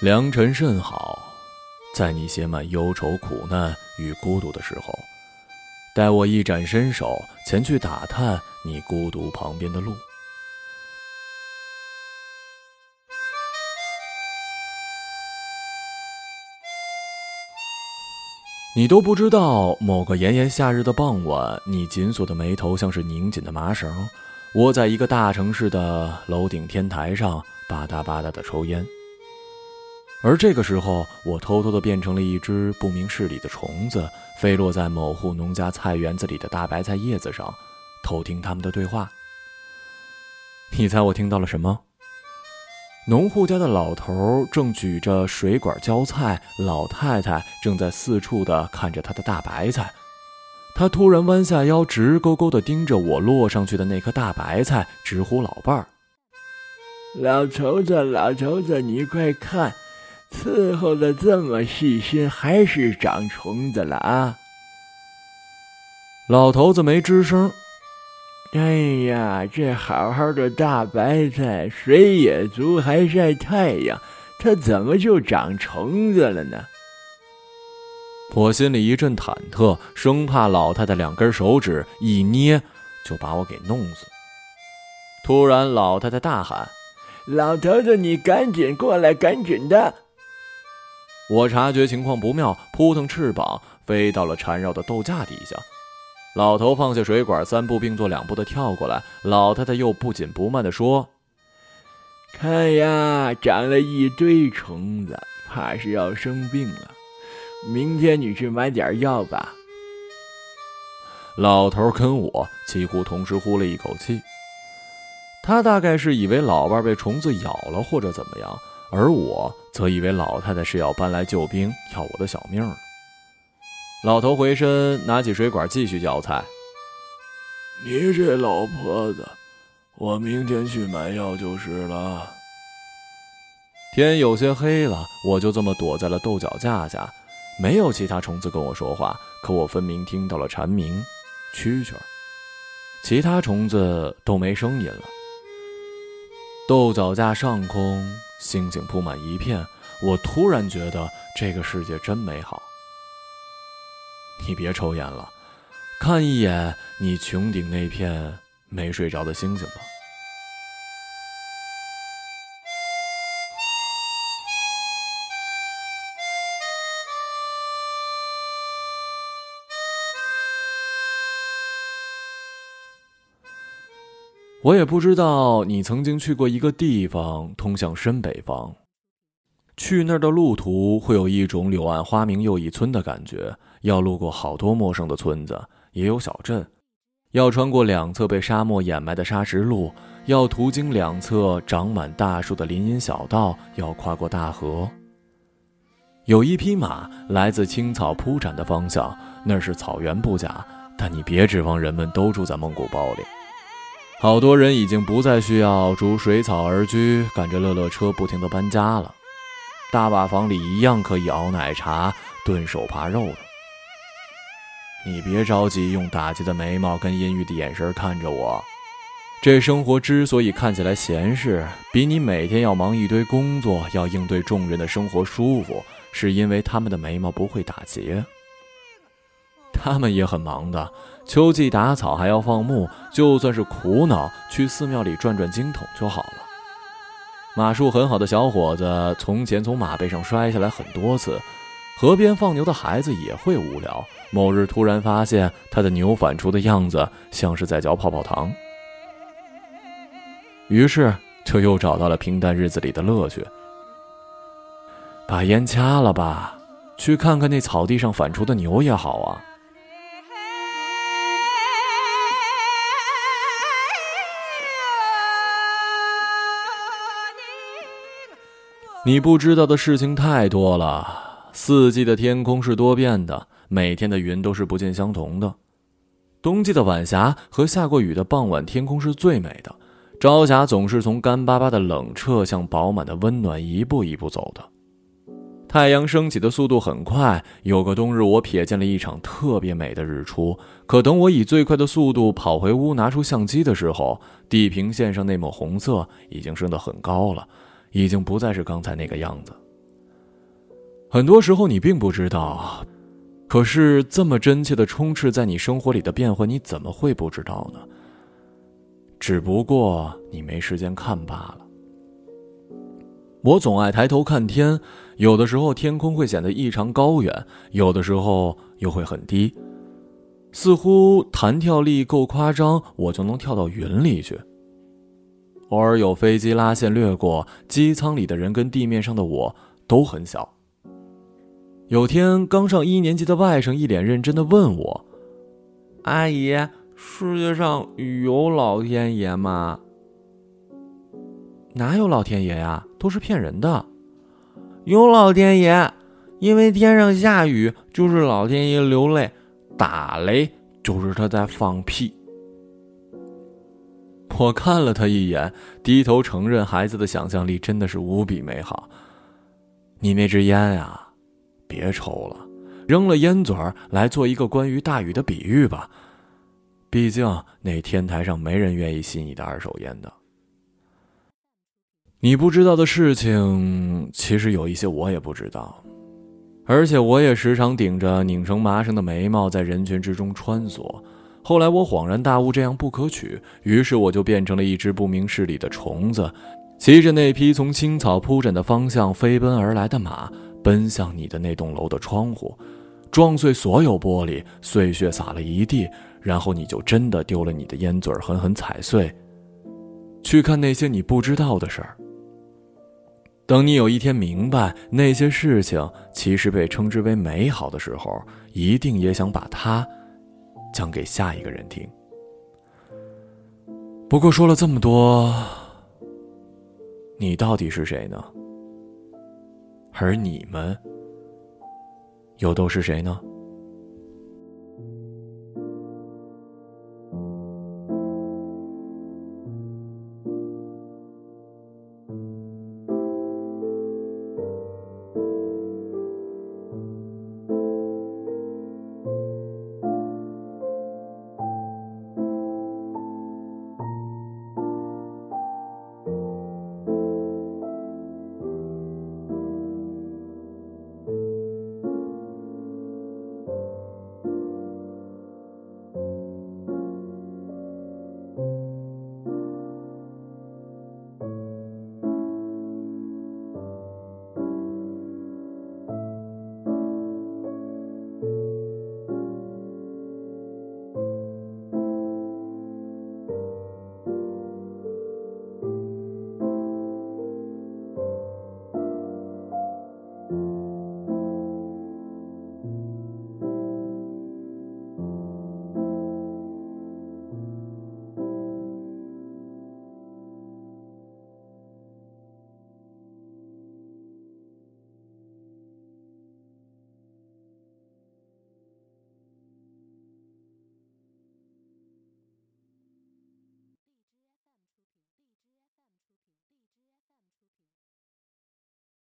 良辰甚好，在你写满忧愁、苦难与孤独的时候，待我一展身手，前去打探你孤独旁边的路。你都不知道，某个炎炎夏日的傍晚，你紧锁的眉头像是拧紧的麻绳，窝在一个大城市的楼顶天台上，吧嗒吧嗒的抽烟。而这个时候，我偷偷的变成了一只不明事理的虫子，飞落在某户农家菜园子里的大白菜叶子上，偷听他们的对话。你猜我听到了什么？农户家的老头正举着水管浇菜，老太太正在四处的看着他的大白菜。他突然弯下腰，直勾勾的盯着我落上去的那颗大白菜，直呼老伴儿：“老头子，老头子，你快看！”伺候的这么细心，还是长虫子了啊！老头子没吱声。哎呀，这好好的大白菜，水也足，还晒太阳，它怎么就长虫子了呢？我心里一阵忐忑，生怕老太太两根手指一捏就把我给弄死。突然，老太太大喊：“老头子，你赶紧过来，赶紧的！”我察觉情况不妙，扑腾翅膀飞到了缠绕的豆架底下。老头放下水管，三步并作两步的跳过来。老太太又不紧不慢地说：“看呀，长了一堆虫子，怕是要生病了。明天你去买点药吧。”老头跟我几乎同时呼了一口气。他大概是以为老伴被虫子咬了，或者怎么样。而我则以为老太太是要搬来救兵，要我的小命了。老头回身拿起水管继续浇菜。你这老婆子，我明天去买药就是了。天有些黑了，我就这么躲在了豆角架下，没有其他虫子跟我说话，可我分明听到了蝉鸣、蛐蛐儿，其他虫子都没声音了。豆角架上空。星星铺满一片，我突然觉得这个世界真美好。你别抽烟了，看一眼你穹顶那片没睡着的星星吧。我也不知道你曾经去过一个地方，通向深北方。去那儿的路途会有一种柳暗花明又一村的感觉，要路过好多陌生的村子，也有小镇，要穿过两侧被沙漠掩埋的砂石路，要途经两侧长满大树的林荫小道，要跨过大河。有一匹马来自青草铺展的方向，那是草原不假，但你别指望人们都住在蒙古包里。好多人已经不再需要逐水草而居，赶着乐乐车不停地搬家了。大瓦房里一样可以熬奶茶、炖手扒肉了。你别着急，用打击的眉毛跟阴郁的眼神看着我。这生活之所以看起来闲适，比你每天要忙一堆工作、要应对众人的生活舒服，是因为他们的眉毛不会打结。他们也很忙的。秋季打草还要放牧，就算是苦恼，去寺庙里转转经筒就好了。马术很好的小伙子，从前从马背上摔下来很多次。河边放牛的孩子也会无聊。某日突然发现他的牛反刍的样子，像是在嚼泡泡糖。于是就又找到了平淡日子里的乐趣。把烟掐了吧，去看看那草地上反刍的牛也好啊。你不知道的事情太多了。四季的天空是多变的，每天的云都是不尽相同的。冬季的晚霞和下过雨的傍晚天空是最美的，朝霞总是从干巴巴的冷彻向饱满的温暖一步一步走的。太阳升起的速度很快，有个冬日我瞥见了一场特别美的日出。可等我以最快的速度跑回屋拿出相机的时候，地平线上那抹红色已经升得很高了。已经不再是刚才那个样子。很多时候你并不知道，可是这么真切的充斥在你生活里的变化，你怎么会不知道呢？只不过你没时间看罢了。我总爱抬头看天，有的时候天空会显得异常高远，有的时候又会很低，似乎弹跳力够夸张，我就能跳到云里去。偶尔有飞机拉线掠过，机舱里的人跟地面上的我都很小。有天，刚上一年级的外甥一脸认真的问我：“阿姨，世界上有老天爷吗？”“哪有老天爷呀？都是骗人的。”“有老天爷，因为天上下雨就是老天爷流泪，打雷就是他在放屁。”我看了他一眼，低头承认孩子的想象力真的是无比美好。你那支烟啊？别抽了，扔了烟嘴儿来做一个关于大雨的比喻吧。毕竟那天台上没人愿意吸你的二手烟的。你不知道的事情，其实有一些我也不知道，而且我也时常顶着拧成麻绳的眉毛在人群之中穿梭。后来我恍然大悟，这样不可取，于是我就变成了一只不明事理的虫子，骑着那匹从青草铺展的方向飞奔而来的马。奔向你的那栋楼的窗户，撞碎所有玻璃，碎屑洒了一地，然后你就真的丢了你的烟嘴，狠狠踩碎。去看那些你不知道的事儿。等你有一天明白那些事情其实被称之为美好的时候，一定也想把它讲给下一个人听。不过说了这么多，你到底是谁呢？而你们又都是谁呢？